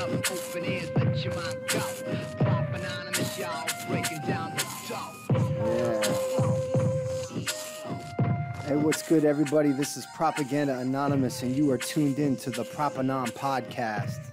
up open ears, go. Prop anonymous, y'all, breaking down the. Hey, what's good, everybody? This is Propaganda Anonymous, and you are tuned in to the Prop Anon Podcast.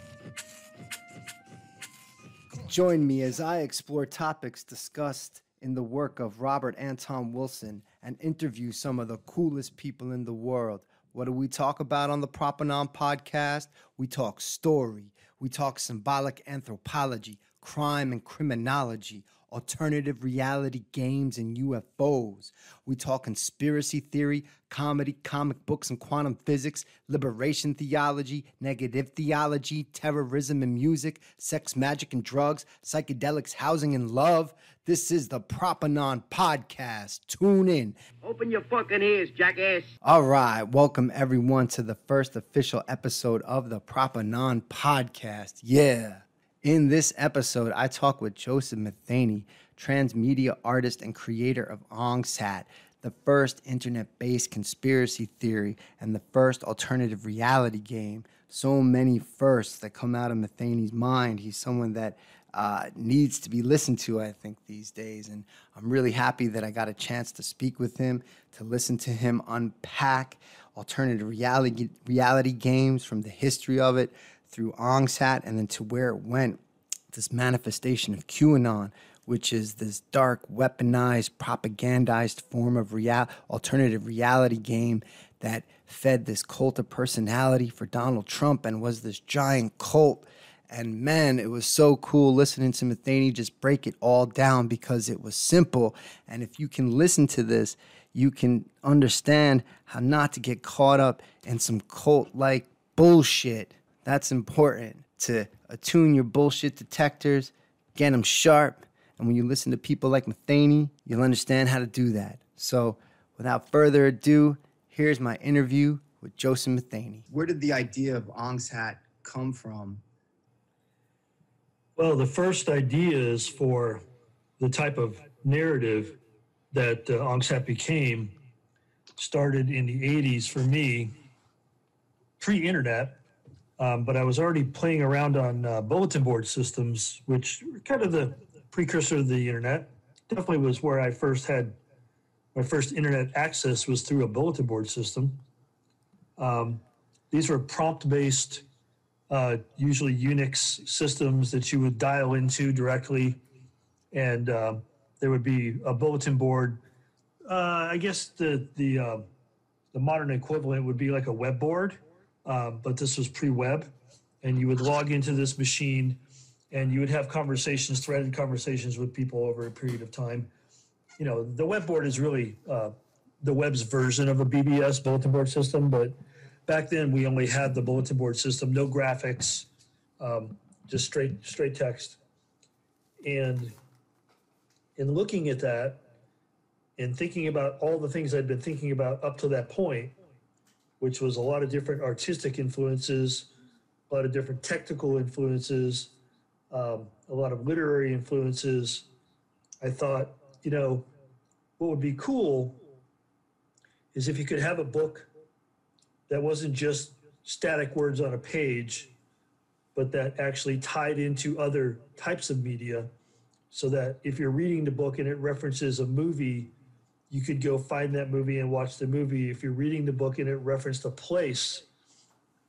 Join me as I explore topics discussed in the work of Robert Anton Wilson and interview some of the coolest people in the world. What do we talk about on the Prop Anon podcast? We talk story, we talk symbolic anthropology, crime and criminology, alternative reality games and UFOs. We talk conspiracy theory, comedy, comic books and quantum physics, liberation theology, negative theology, terrorism and music, sex, magic and drugs, psychedelics, housing and love. This is the Prop Anon Podcast. Tune in. Open your fucking ears, jackass. All right, welcome everyone to the first official episode of the Prop Anon Podcast. Yeah. In this episode, I talk with Joseph Matheny, transmedia artist and creator of Ong's Hat, the first internet based conspiracy theory and the first alternative reality game. So many firsts that come out of Matheny's mind. He's someone that uh, needs to be listened to, I think, these days. And I'm really happy that I got a chance to speak with him, to listen to him unpack alternative reality, reality games from the history of it through Ong's Hat and then to where it went. This manifestation of QAnon, which is this dark, weaponized, propagandized form of real, alternative reality game that fed this cult of personality for Donald Trump and was this giant cult. And man, it was so cool listening to Matheny just break it all down because it was simple. And if you can listen to this, you can understand how not to get caught up in some cult like bullshit. That's important to attune your bullshit detectors, get them sharp. And when you listen to people like Matheny, you'll understand how to do that. So, without further ado, here's my interview with Joseph Matheny. Where did the idea of Ong's Hat come from? Well, the first ideas for the type of narrative that uh, became started in the 80s for me, pre internet, um, but I was already playing around on uh, bulletin board systems, which were kind of the precursor to the internet. Definitely was where I first had my first internet access was through a bulletin board system. Um, these were prompt based, uh, usually Unix systems that you would dial into directly, and uh, there would be a bulletin board. Uh, I guess the the uh, the modern equivalent would be like a web board, uh, but this was pre-web, and you would log into this machine, and you would have conversations, threaded conversations with people over a period of time. You know, the web board is really uh, the web's version of a BBS bulletin board system, but back then we only had the bulletin board system, no graphics, um, just straight straight text, and in looking at that and thinking about all the things I'd been thinking about up to that point, which was a lot of different artistic influences, a lot of different technical influences, um, a lot of literary influences, I thought, you know, what would be cool is if you could have a book that wasn't just static words on a page, but that actually tied into other types of media so that if you're reading the book and it references a movie, you could go find that movie and watch the movie. If you're reading the book and it referenced a place,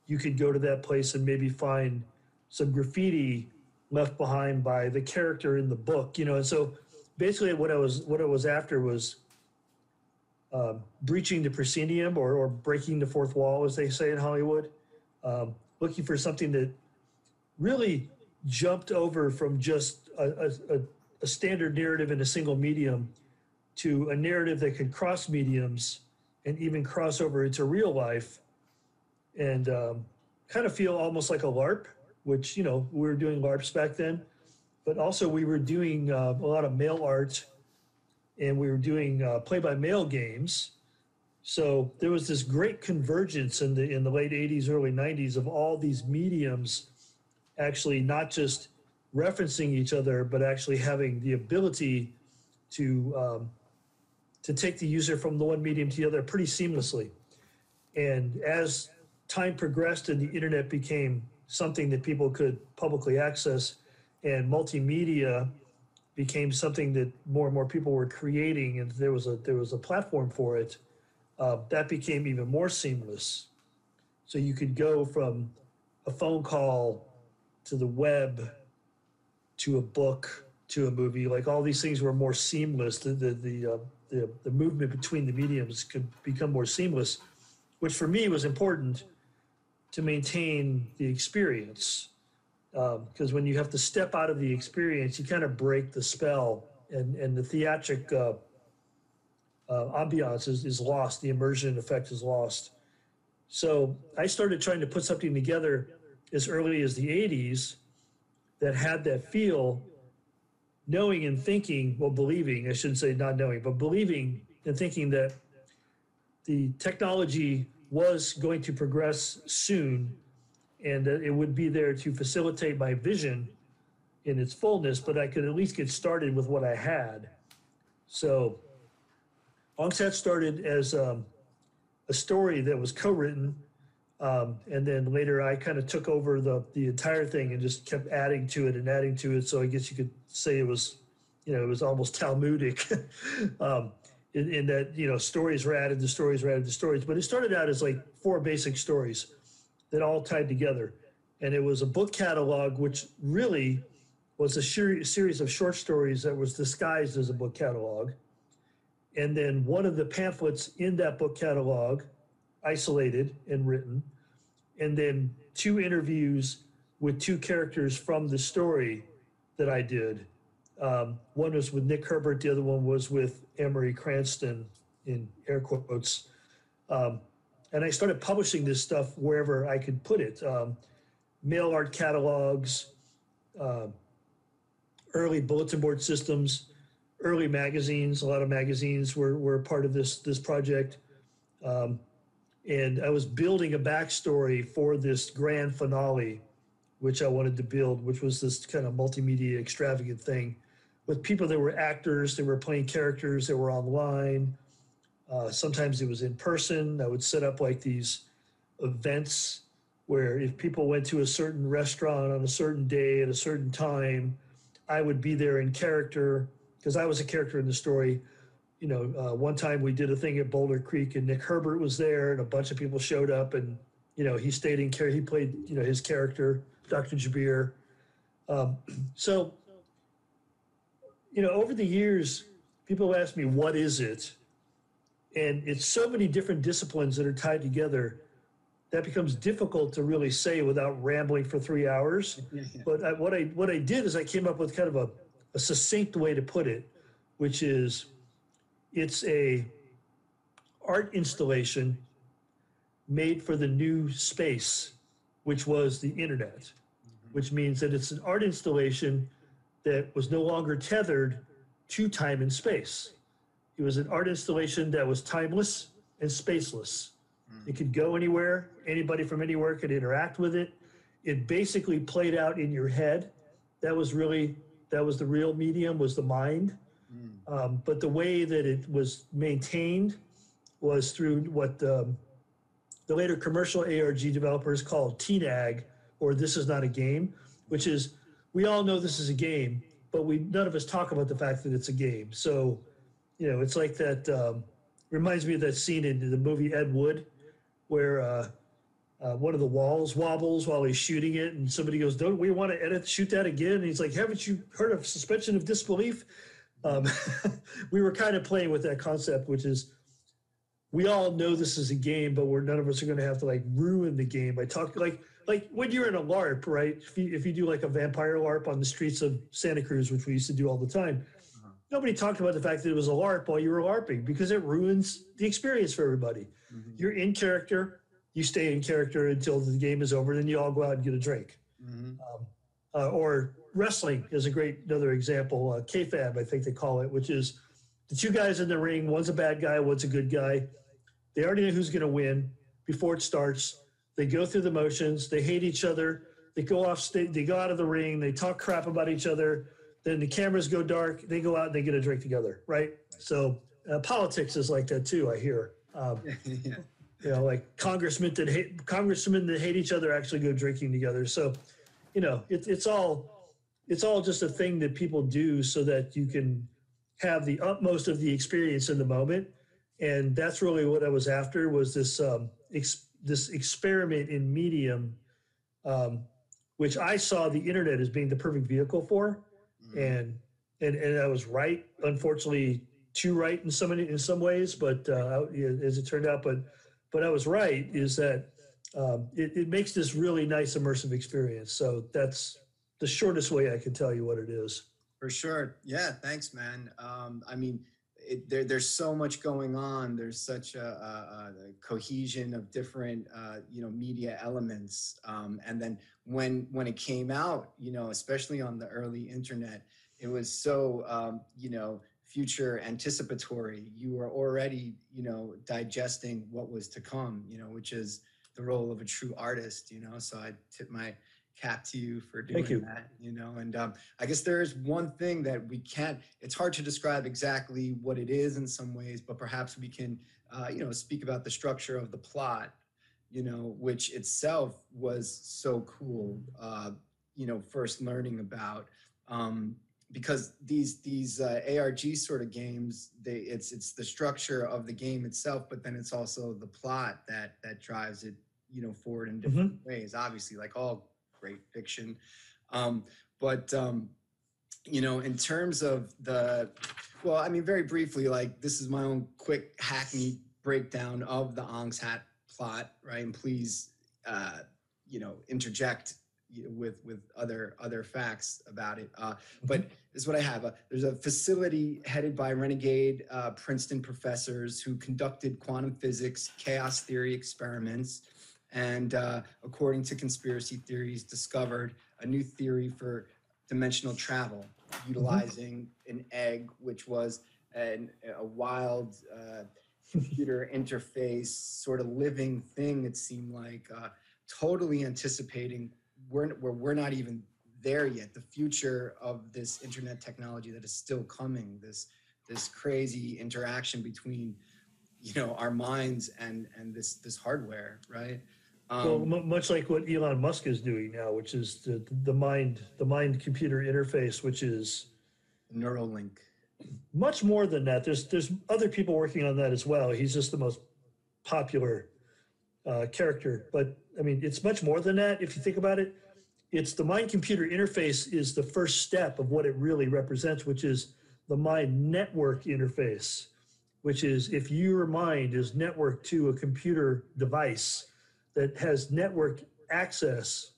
you could go to that place and maybe find some graffiti left behind by the character in the book, you know. And so basically what I was what I was after was um, breaching the proscenium or, or breaking the fourth wall, as they say in Hollywood, um, looking for something that really jumped over from just a, a, a standard narrative in a single medium to a narrative that could cross mediums and even cross over into real life and um, kind of feel almost like a LARP, which, you know, we were doing LARPs back then, but also we were doing uh, a lot of mail art and we were doing uh, play-by-mail games. So there was this great convergence in the in the late '80s, early '90s of all these mediums, actually not just referencing each other, but actually having the ability to um, to take the user from the one medium to the other pretty seamlessly. And as time progressed and the internet became something that people could publicly access, and multimedia became something that more and more people were creating, and there was a there was a platform for it. Uh, that became even more seamless. So you could go from a phone call to the web to a book to a movie. Like all these things were more seamless. The the the, uh, the, the movement between the mediums could become more seamless, which for me was important to maintain the experience. Because um, when you have to step out of the experience, you kind of break the spell, and and the theatric uh, uh, ambiance is, is lost. The immersion effect is lost. So I started trying to put something together as early as the 80s that had that feel, knowing and thinking, well, believing, I shouldn't say not knowing, but believing and thinking that the technology was going to progress soon and that it would be there to facilitate my vision in its fullness, but I could at least get started with what I had. So Ong's Hat started as um, a story that was co-written, um, and then later I kind of took over the the entire thing and just kept adding to it and adding to it. So I guess you could say it was, you know, it was almost Talmudic. um, in, in, that you know stories were added to stories were added to stories, but it started out as like four basic stories that all tied together, and it was a book catalog which really was a series of short stories that was disguised as a book catalog and then one of the pamphlets in that book catalog, isolated and written, and then two interviews with two characters from the story that I did. Um, one was with Nick Herbert, the other one was with Amory Cranston, in air quotes. Um, and I started publishing this stuff wherever I could put it um, mail art catalogs, uh, early bulletin board systems, early magazines. A lot of magazines were, were part of this this project, um, and I was building a backstory for this grand finale, which I wanted to build, which was this kind of multimedia extravagant thing, with people that were actors, that were playing characters, that were online. Uh, sometimes it was in person. I would set up like these events where if people went to a certain restaurant on a certain day at a certain time, I would be there in character because I was a character in the story. You know, uh, one time we did a thing at Boulder Creek, and Nick Herbert was there, and a bunch of people showed up, and you know, he stayed in care. He played, you know, his character, Dr. Jabir. Um, so, you know, over the years, people ask me, "What is it?" And it's so many different disciplines that are tied together that becomes difficult to really say without rambling for three hours. but I, what I what I did is I came up with kind of a a succinct way to put it, which is it's a art installation made for the new space, which was the internet, mm-hmm. which means that it's an art installation that was no longer tethered to time and space. It was an art installation that was timeless and spaceless. Mm. It could go anywhere, anybody from anywhere could interact with it. It basically played out in your head. That was really that was the real medium was the mind. Mm. Um, but the way that it was maintained was through what um, the later commercial ARG developers called TNAG, or This Is Not a Game, which is we all know this is a game, but we none of us talk about the fact that it's a game. So, you know, it's like that. Um, reminds me of that scene in the movie Ed Wood, where uh, uh, one of the walls wobbles while he's shooting it, and somebody goes, "Don't we want to edit shoot that again?" And he's like, "Haven't you heard of suspension of disbelief?" Um, we were kind of playing with that concept, which is we all know this is a game, but we're none of us are going to have to like ruin the game by talking like like when you're in a LARP, right? If you, if you do like a vampire LARP on the streets of Santa Cruz, which we used to do all the time. Nobody talked about the fact that it was a LARP while you were LARPing because it ruins the experience for everybody. Mm-hmm. You're in character you stay in character until the game is over, then you all go out and get a drink. Mm-hmm. Um, uh, or wrestling is a great another example. Uh, kayfabe, I think they call it, which is the two guys in the ring. One's a bad guy, one's a good guy. They already know who's going to win before it starts. They go through the motions. They hate each other. They go off stage. They go out of the ring. They talk crap about each other. Then the cameras go dark. They go out and they get a drink together. Right. So uh, politics is like that too. I hear. Um, yeah You know, like congressmen that hate congressmen that hate each other actually go drinking together. So, you know, it's it's all it's all just a thing that people do so that you can have the utmost of the experience in the moment. And that's really what I was after was this um, ex- this experiment in medium, um, which I saw the internet as being the perfect vehicle for, and and and I was right. Unfortunately, too right in some in some ways, but uh, as it turned out, but but I was right. Is that um, it, it makes this really nice immersive experience. So that's the shortest way I can tell you what it is. For sure. Yeah. Thanks, man. Um, I mean, it, there, there's so much going on. There's such a, a, a cohesion of different, uh, you know, media elements. Um, and then when when it came out, you know, especially on the early internet, it was so, um, you know, future anticipatory. You were already, you know, digesting what was to come. You know, which is the role of a true artist. You know, so I tip my cap to you for doing you. that you know and um, i guess there is one thing that we can't it's hard to describe exactly what it is in some ways but perhaps we can uh, you know speak about the structure of the plot you know which itself was so cool uh, you know first learning about um, because these these uh, arg sort of games they it's it's the structure of the game itself but then it's also the plot that that drives it you know forward in different ways obviously like all great fiction. Um, but um, you know, in terms of the, well, I mean, very briefly, like this is my own quick hackney breakdown of the Ong's Hat plot, right? And please, uh, you know, interject with with other other facts about it. Uh, but this is what I have. Uh, there's a facility headed by renegade uh, Princeton professors who conducted quantum physics chaos theory experiments and uh, according to conspiracy theories, discovered a new theory for dimensional travel, utilizing an egg, which was an, a wild uh, computer interface, sort of living thing. It seemed like uh, totally anticipating we're, where we're not even there yet. The future of this internet technology that is still coming. This this crazy interaction between you know our minds and and this this hardware, right? Well, Um, mu much like what Elon Musk is doing now, which is the the mind the mind computer interface, which is Neuralink. much more than that. There's there's other people working on that as well. He's just the most popular uh, character, but I mean, it's much more than that. If you think about it, it's the mind computer interface is the first step of what it really represents, which is the mind network interface, which is if your mind is networked to a computer device that has network access.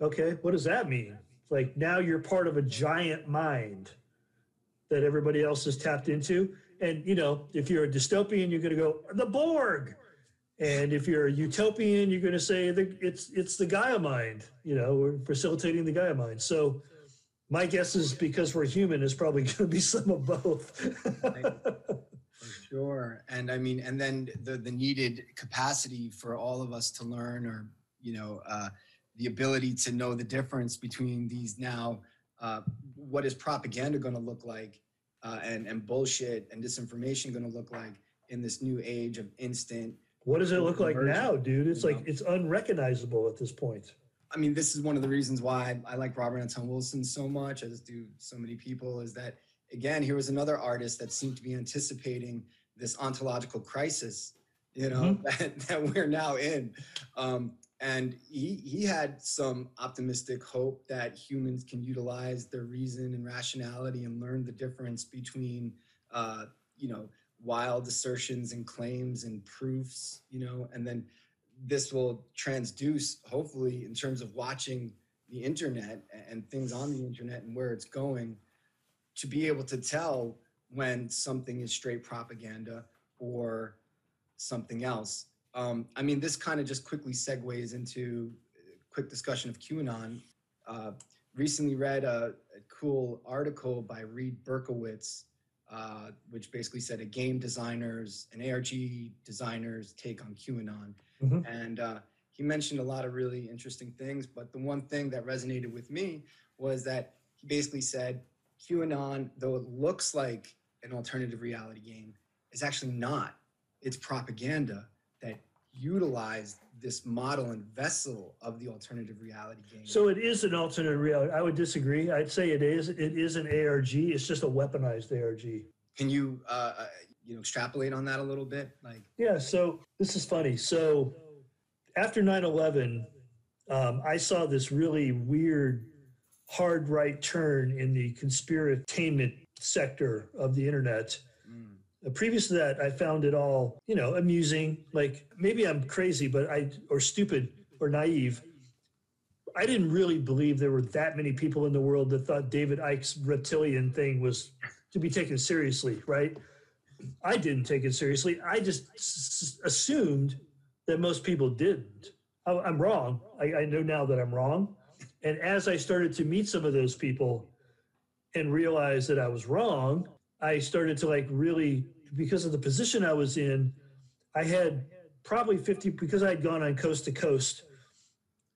Okay, what does that mean? Like now you're part of a giant mind that everybody else is tapped into. And you know, if you're a dystopian, you're going to go the Borg, and if you're a utopian, you're going to say the, it's it's the Gaia mind. You know, we're facilitating the Gaia mind. So my guess is because we're human, is probably going to be some of both. Sure. And I mean, and then the the needed capacity for all of us to learn or, you know, uh, the ability to know the difference between these now, uh, what is propaganda going to look like uh, and, and bullshit and disinformation going to look like in this new age of instant. what does it look like now, dude? It's you like know. it's unrecognizable at this point. I mean, this is one of the reasons why I, I like Robert Anton Wilson so much, as do so many people, is that again, here was another artist that seemed to be anticipating this ontological crisis, you know, that, that we're now in. Um, and he he had some optimistic hope that humans can utilize their reason and rationality and learn the difference between, uh, you know, wild assertions and claims and proofs, you know, and then this will transduce, hopefully, in terms of watching the internet and things on the internet and where it's going, to be able to tell when something is straight propaganda or something else. Um, I mean, this kind of just quickly segues into a quick discussion of QAnon. Uh, recently read a, a cool article by Reed Berkowitz, uh, which basically said a game designers, an ARG designers take on QAnon. Mhm. And uh, he mentioned a lot of really interesting things. But the one thing that resonated with me was that he basically said QAnon, though it looks like an alternative reality game, is actually not. it's propaganda that utilized this model and vessel of the alternative reality game. So it is an alternate reality. I would disagree. I'd say it is. It is an ARG. It's just a weaponized ARG. can you uh, uh, you know extrapolate on that a little bit? Like, Yeah, so this is funny. So after 9 11, um, I saw this really weird hard right turn in the conspiratainment sector of the internet. Uh, Previous to that, I found it all, you know, amusing. Like maybe I'm crazy, but I, or stupid or naive. I didn't really believe there were that many people in the world that thought David Icke's reptilian thing was to be taken seriously, right? I didn't take it seriously. I just s- assumed that most people didn't. I, I'm wrong. I, I know now that I'm wrong. And as I started to meet some of those people and realize that I was wrong, I started to like really, because of the position I was in, I had probably 50, because I had gone on coast to coast,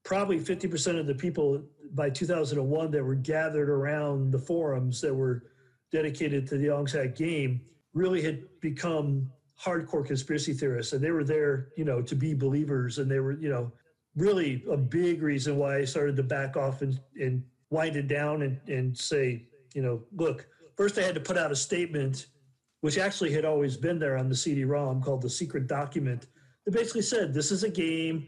probably 50% of the people by 2001 that were gathered around the forums that were dedicated to the Ong's Hat game really had become hardcore conspiracy theorists. And they were there you know to be believers. And they were you know really a big reason why i started to back off and, and wind it down and, and say you know look first i had to put out a statement which actually had always been there on the cd-rom called the secret document that basically said this is a game.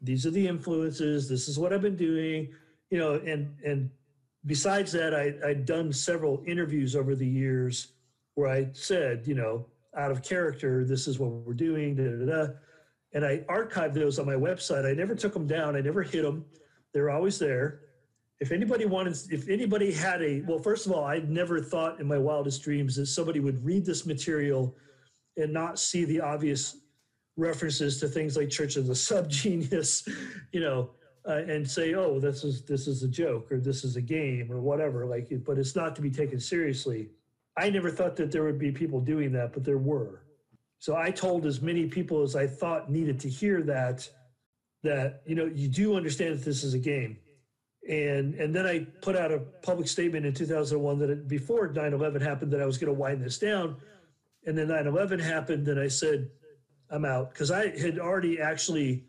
These are the influences. This is what i've been doing. You know and and besides that I, i'd done several interviews over the years where I said, you know, out of character, this is what we're doing, da, da, da. And I archived those on my website. I never took them down. I never hid them. They're always there. If anybody wanted, if anybody had a, well, first of all, I never thought in my wildest dreams that somebody would read this material and not see the obvious references to things like Church of the Subgenius, you know, uh, and say, oh, this is this is a joke or this is a game or whatever. Like, but it's not to be taken seriously. I never thought that there would be people doing that, but there were. So I told as many people as I thought needed to hear that, that, you know, you do understand that this is a game. And, and then I put out a public statement in 2001 that it, before 9 11 happened, that I was going to wind this down. And then 9 11 happened, and I said, I'm out. Because I had already actually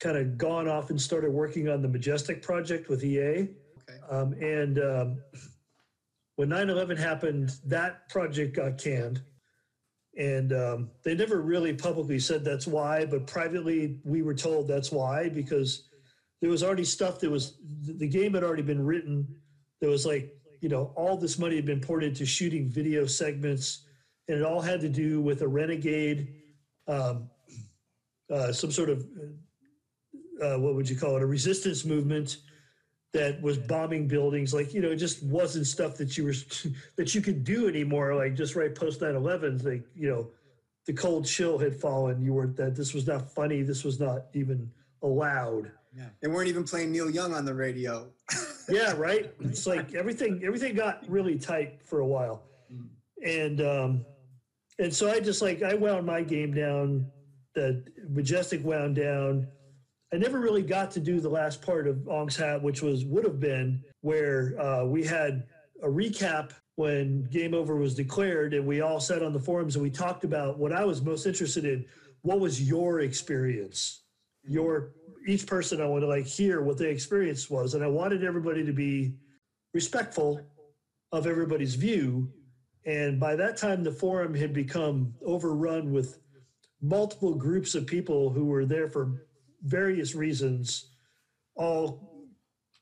kind of gone off and started working on the Majestic project with EA. okay, Um, and um, when 9 11 happened, that project got canned. And um, they never really publicly said that's why, but privately we were told that's why because there was already stuff that was, the game had already been written. There was like, you know, all this money had been poured into shooting video segments, and it all had to do with a renegade, um, uh, some sort of, uh, what would you call it, a resistance movement that was bombing buildings like you know it just wasn't stuff that you were that you could do anymore like just right post 9-11 like you know the cold chill had fallen. You weren't that this was not funny. This was not even allowed. Yeah, they weren't even playing Neil Young on the radio. yeah right? It's like everything everything got really tight for a while. And um and so i just like i wound my game down the majestic wound down i never really got to do the last part of ong's hat which was would have been where uh, we had a recap when game over was declared and we all sat on the forums and we talked about what i was most interested in. What was your experience? Your each person i want to like hear what their experience was and i wanted everybody to be respectful of everybody's view. And by that time the forum had become overrun with multiple groups of people who were there for various reasons all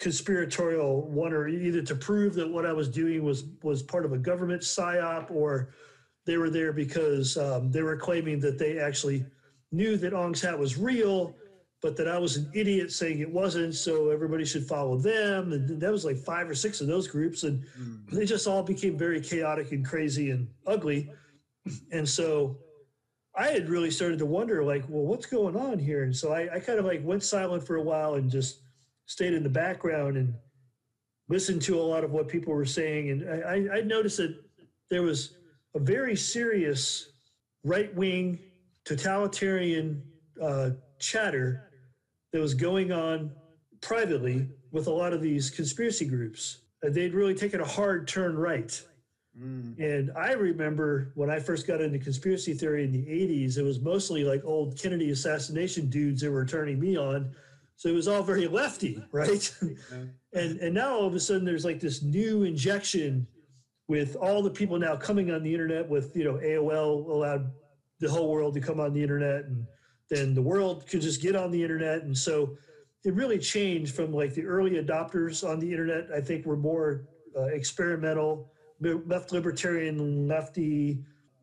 conspiratorial one or either to prove that what i was doing was was part of a government psyop or they were there because um, they were claiming that they actually knew that Ong's hat was real, but that I was an idiot saying it wasn't, so everybody should follow them. And that was like five or six of those groups, and they just all became very chaotic and crazy and ugly. And so I had really started to wonder, like, well, what's going on here? And so I, I kind of like went silent for a while and just stayed in the background and listened to a lot of what people were saying. And I, I, noticed that there was a very serious right wing totalitarian uh, chatter that was going on privately with a lot of these conspiracy groups. They'd really taken a hard turn right. And I remember when I first got into conspiracy theory in the 80s, it was mostly like old Kennedy assassination dudes that were turning me on. So it was all very lefty, right? and and now all of a sudden there's like this new injection with all the people now coming on the internet with you know AOL allowed the whole world to come on the internet and then the world could just get on the internet and so it really changed from like the early adopters on the internet I think were more uh, experimental left libertarian lefty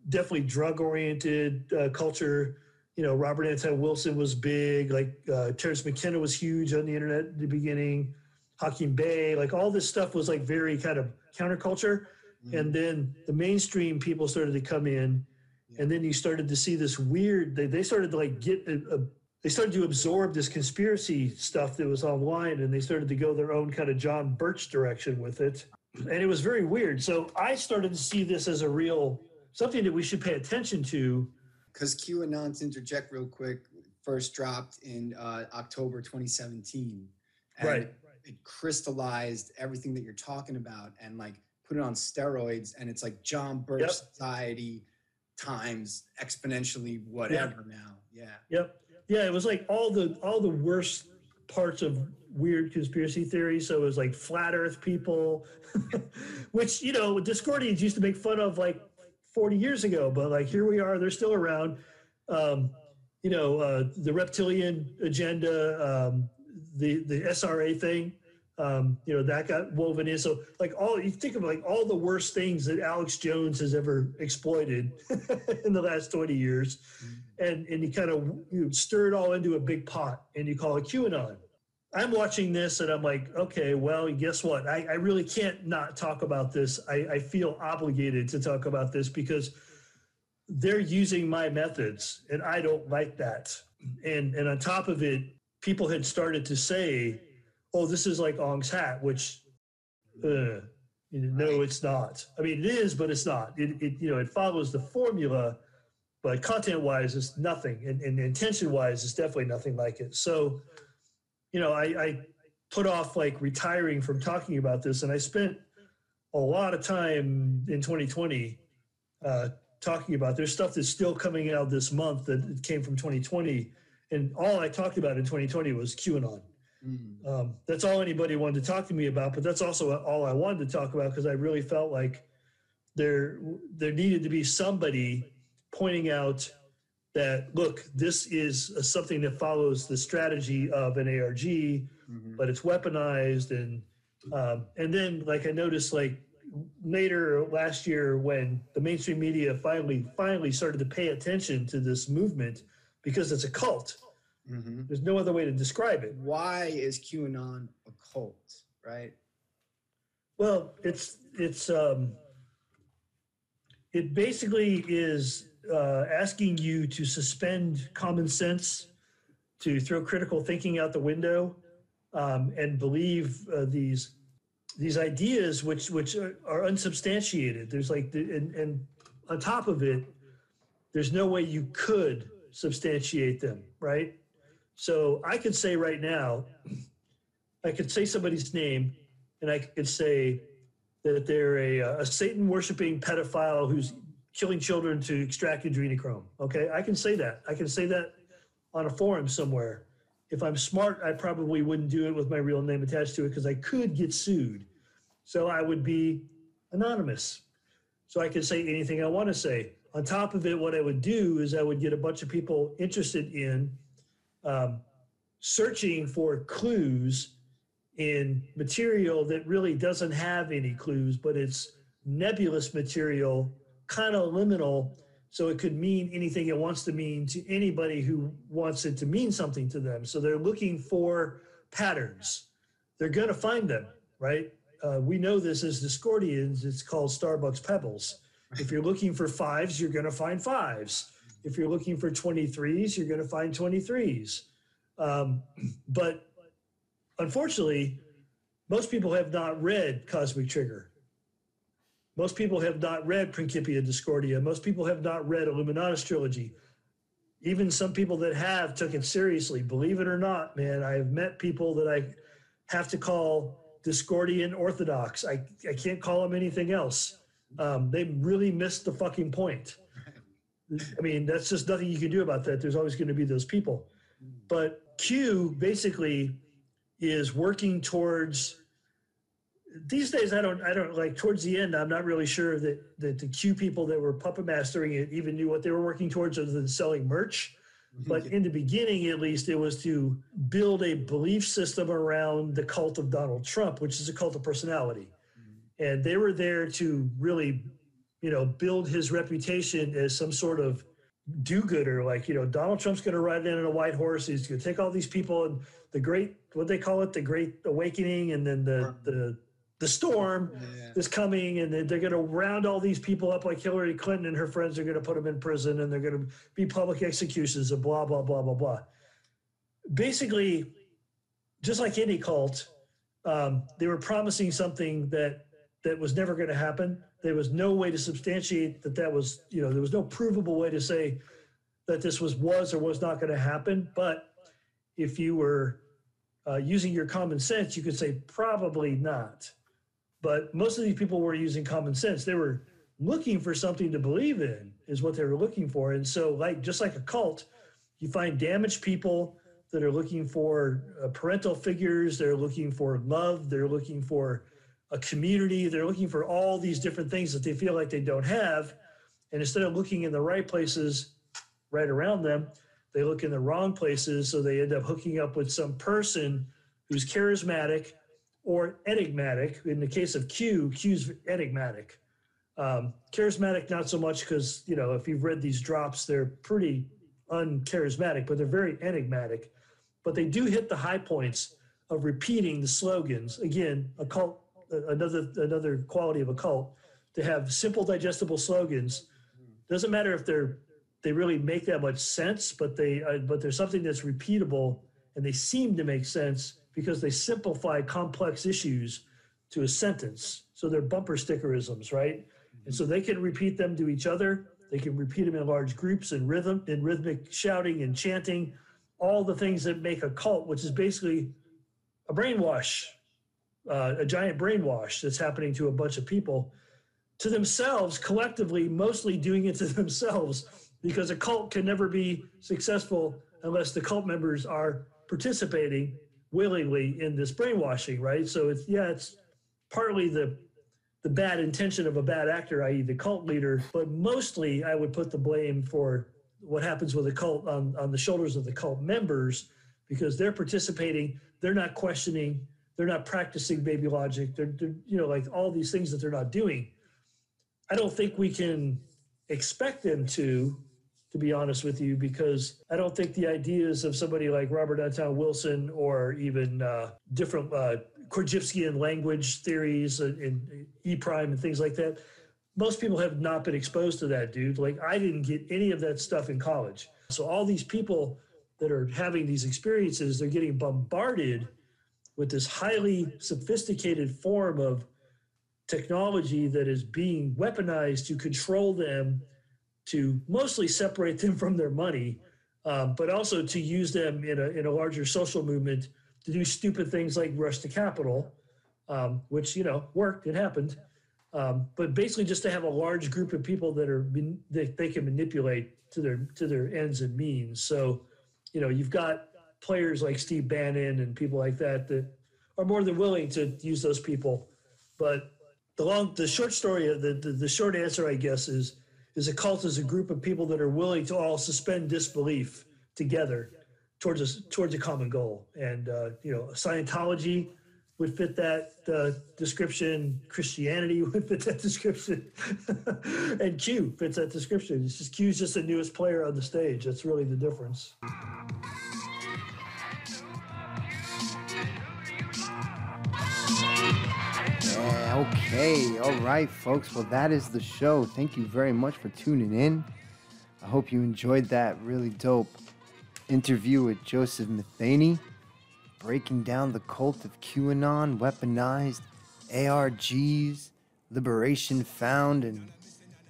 definitely drug oriented uh, culture. You know Robert Anton Wilson was big like uh, Terence McKenna was huge on the internet at the beginning. Hakim Bey like all this stuff was like very kind of counterculture. And then the mainstream people started to come in. And then you started to see this weird they, they started to like get a, a, they started to absorb this conspiracy stuff that was online and they started to go their own kind of john birch direction with it and it was very weird so i started to see this as a real something that we should pay attention to Because QAnon's interject real quick, first dropped in uh, October 2017. And Right. It crystallized everything that you're talking about and like put it on steroids. And it's like John Birch Yep. Society times exponentially whatever now. Yeah. Yep. Yeah, it was like all the all the worst parts of weird conspiracy theories. So it was like flat Earth people, which you know Discordians used to make fun of like 40 years ago, but like here we are, they're still around. Um, you know, uh, the reptilian agenda, um, the the SRA thing. Um, you know that got woven in. So like all you think of like all the worst things that Alex Jones has ever exploited in the last 20 years and and you kind of you stir it all into a big pot and you call it QAnon. I'm watching this and I'm like, okay, well, guess what? I, I really can't not talk about this. I, I feel obligated to talk about this because they're using my methods and I don't like that. And and on top of it, people had started to say, oh, this is like Ong's hat, which uh, you know, no, it's not. I mean, it is, but it's not. It, it you know, it follows the formula, but content wise, it's nothing, and, and intention wise, it's definitely nothing like it. So, you know, I, I put off like retiring from talking about this, and I spent a lot of time in 2020 uh, talking about. There's stuff that's still coming out this month that came from 2020, and all I talked about in 2020 was QAnon. Um, that's all anybody wanted to talk to me about, but that's also all I wanted to talk about because I really felt like there there needed to be somebody pointing out that look, this is something that follows the strategy of an ARG, but it's weaponized and um, and then like I noticed like later last year when the mainstream media finally finally started to pay attention to this movement because it's a cult. There's no other way to describe it. Why is QAnon a cult, right? Well, it's it's um, it basically is uh, asking you to suspend common sense, to throw critical thinking out the window, um, and believe uh, these these ideas which which are, are unsubstantiated. There's like the, and and on top of it, there's no way you could substantiate them, right? So I could say right now, I could say somebody's name, and I could say that they're a, a Satan worshiping pedophile who's killing children to extract adrenochrome. Okay, I can say that. I can say that on a forum somewhere. If I'm smart, I probably wouldn't do it with my real name attached to it because I could get sued. So I would be anonymous. So I could say anything I want to say. On top of it, what I would do is I would get a bunch of people interested in um, searching for clues in material that really doesn't have any clues, but it's nebulous material, kind of liminal, so it could mean anything it wants to mean to anybody who wants it to mean something to them. So they're looking for patterns. They're going to find them, right? Uh, we know this as Discordians. It's called Starbucks Pebbles. If you're looking for fives, you're going to find fives. If you're looking for 23s, you're going to find 23s. Um, but unfortunately, most people have not read Cosmic Trigger. Most people have not read Principia Discordia. Most people have not read Illuminatus trilogy. Even some people that have took it seriously. Believe it or not, man, I have met people that I have to call Discordian Orthodox. I, I can't call them anything else. Um, they really missed the fucking point. I mean, that's just nothing you can do about that. There's always going to be those people. But Q basically is working towards these days I don't I don't like towards the end I'm not really sure that that the Q people that were puppet mastering it even knew what they were working towards other than selling merch. Mm-hmm. But in the beginning, at least, it was to build a belief system around the cult of Donald Trump, which is a cult of personality. Mm-hmm. And they were there to really, you know, build his reputation as some sort of do-gooder. Like, you know, Donald Trump's going to ride in on a white horse. He's going to take all these people and the great, what they call it, the Great Awakening, and then the the the storm Yeah. is coming and they're going to round all these people up like Hillary Clinton and her friends are going to put them in prison and they're going to be public executions and blah, blah, blah, blah, blah. Basically, just like any cult, um, they were promising something that that was never going to happen. There was no way to substantiate that that was, you know, there was no provable way to say that this was was or was not going to happen. But if you were uh, using your common sense, you could say probably not but most of these people were using common sense. They were looking for something to believe in is what they were looking for. And so like just like a cult you find damaged people that are looking for uh, parental figures. They're looking for love. They're looking for a community. They're looking for all these different things that they feel like they don't have. And instead of looking in the right places right around them they look in the wrong places. So they end up hooking up with some person who's charismatic or enigmatic. In the case of Q, Q's enigmatic. Um, charismatic, not so much because, you know, if you've read these drops, they're pretty uncharismatic, but they're very enigmatic. But they do hit the high points of repeating the slogans. Again, a cult, another another quality of a cult, to have simple, digestible slogans. Doesn't matter if they're they really make that much sense, but they uh, but there's something that's repeatable and they seem to make sense because they simplify complex issues to a sentence. So they're bumper stickerisms, right? And so they can repeat them to each other. They can repeat them in large groups in rhythm, in rhythmic shouting and chanting, all the things that make a cult, which is basically a brainwash, uh, a giant brainwash that's happening to a bunch of people, to themselves collectively, mostly doing it to themselves, because a cult can never be successful unless the cult members are participating willingly in this brainwashing, right? So it's yeah, it's partly the the bad intention of a bad actor, i.e., the cult leader, but mostly I would put the blame for what happens with a cult on, on the shoulders of the cult members because they're participating, they're not questioning, they're not practicing maybe logic, they're, they're you know like all these things that they're not doing. I don't think we can expect them to to be honest with you, because I don't think the ideas of somebody like Robert Anton Wilson or even uh, different uh, language theories and E prime and things like that, most people have not been exposed to that, dude. Like, I didn't get any of that stuff in college. So, all these people that are having these experiences, they're getting bombarded with this highly sophisticated form of technology that is being weaponized to control them to mostly separate them from their money, um, but also to use them in a, in a larger social movement to do stupid things like rush to Capitol, um, which, you know, worked, it happened. Um, but basically just to have a large group of people that are that they can manipulate to their to their ends and means. So, you know, you've got players like Steve Bannon and people like that that are more than willing to use those people. But the long the short story the, the, the short answer I guess is is a cult is a group of people that are willing to all suspend disbelief together towards a towards a common goal. And uh, you know, Scientology would fit that uh, description. Christianity would fit that description, and Q fits that description. It's just Q's just the newest player on the stage. That's really the difference. Okay. All right, folks. Well, that is the show. Thank you very much for tuning in. I hope you enjoyed that really dope interview with Joseph Matheny, breaking down the cult of QAnon, weaponized ARGs, liberation found, and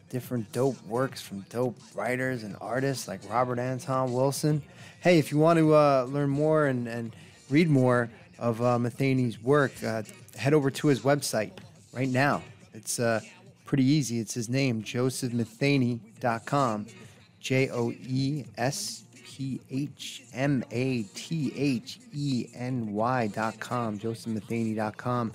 different dope works from dope writers and artists like Robert Anton Wilson. Hey, if you want to uh, learn more and, and read more of uh, Matheny's work, uh, head over to his website right now. It's uh, pretty easy. It's his name, josephmatheny.com. J O E S P H M A T H E N Y.com. josephmatheny.com.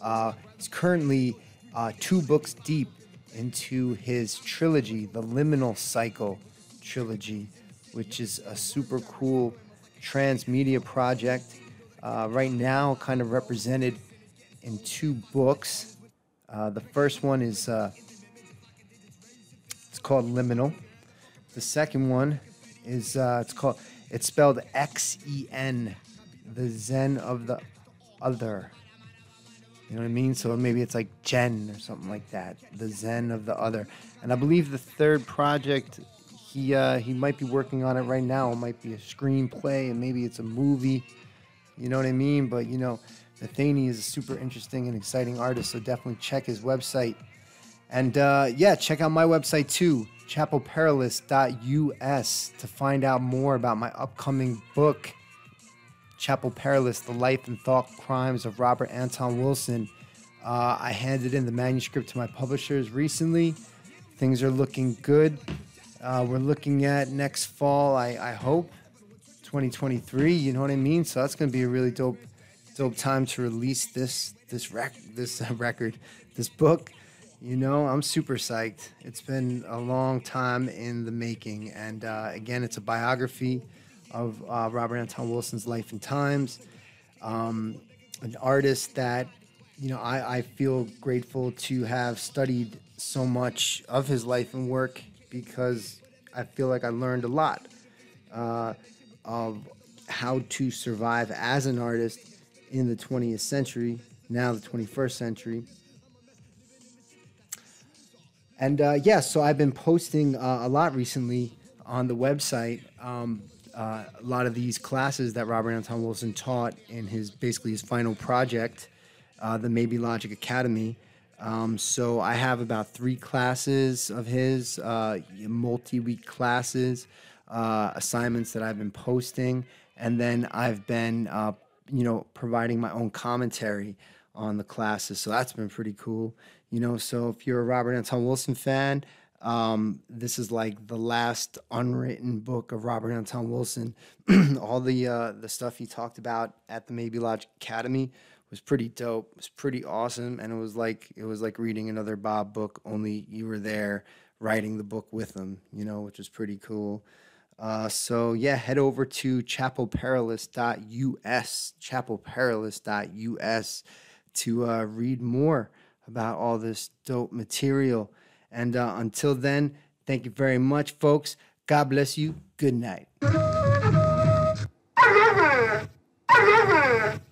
Uh, he's currently uh, two books deep into his trilogy, the Liminal Cycle trilogy, which is a super cool transmedia project. Uh, right now, kind of represented in two books. Uh, the first one is uh, it's called Liminal. The second one is uh, it's called it's spelled X E N, the Zen of the other. You know what I mean? So maybe it's like Jen or something like that. The Zen of the other. And I believe the third project he uh, he might be working on it right now. It might be a screenplay and maybe it's a movie. You know what I mean? But you know, Matheny is a super interesting and exciting artist, so definitely check his website. And uh, yeah, check out my website too, chapelperilous.us, to find out more about my upcoming book, Chapel Perilous The Life and Thought Crimes of Robert Anton Wilson. Uh, I handed in the manuscript to my publishers recently. Things are looking good. Uh, we're looking at next fall, I, I hope, 2023. You know what I mean? So that's going to be a really dope, dope time to release this this rec- this uh, record, this book. You know, I'm super psyched. It's been a long time in the making, and uh, again, it's a biography of uh, Robert Anton Wilson's life and times. Um, an artist that you know I, I feel grateful to have studied so much of his life and work because I feel like I learned a lot uh, of how to survive as an artist in the 20th century, now the 21st century. And uh, yeah, so I've been posting uh, a lot recently on the website. Um, uh, a lot of these classes that Robert Anton Wilson taught in his basically his final project, uh, the Maybe Logic Academy. Um, so I have about three classes of his, uh, multi-week classes, uh, assignments that I've been posting, and then I've been, you know, providing my own commentary on the classes. So that's been pretty cool, you know. So if you're a Robert Anton Wilson fan, um, this is like the last unwritten book of Robert Anton Wilson. All the uh, the stuff he talked about at the Maybe Logic Academy was pretty dope. It was pretty awesome, and it was like it was like reading another Bob book. Only you were there writing the book with him, you know, which was pretty cool. Uh, so yeah, head over to chapelperilous.us, chapelperilous.us to uh, read more about all this dope material. And uh, until then, thank you very much, folks. God bless you. Good night.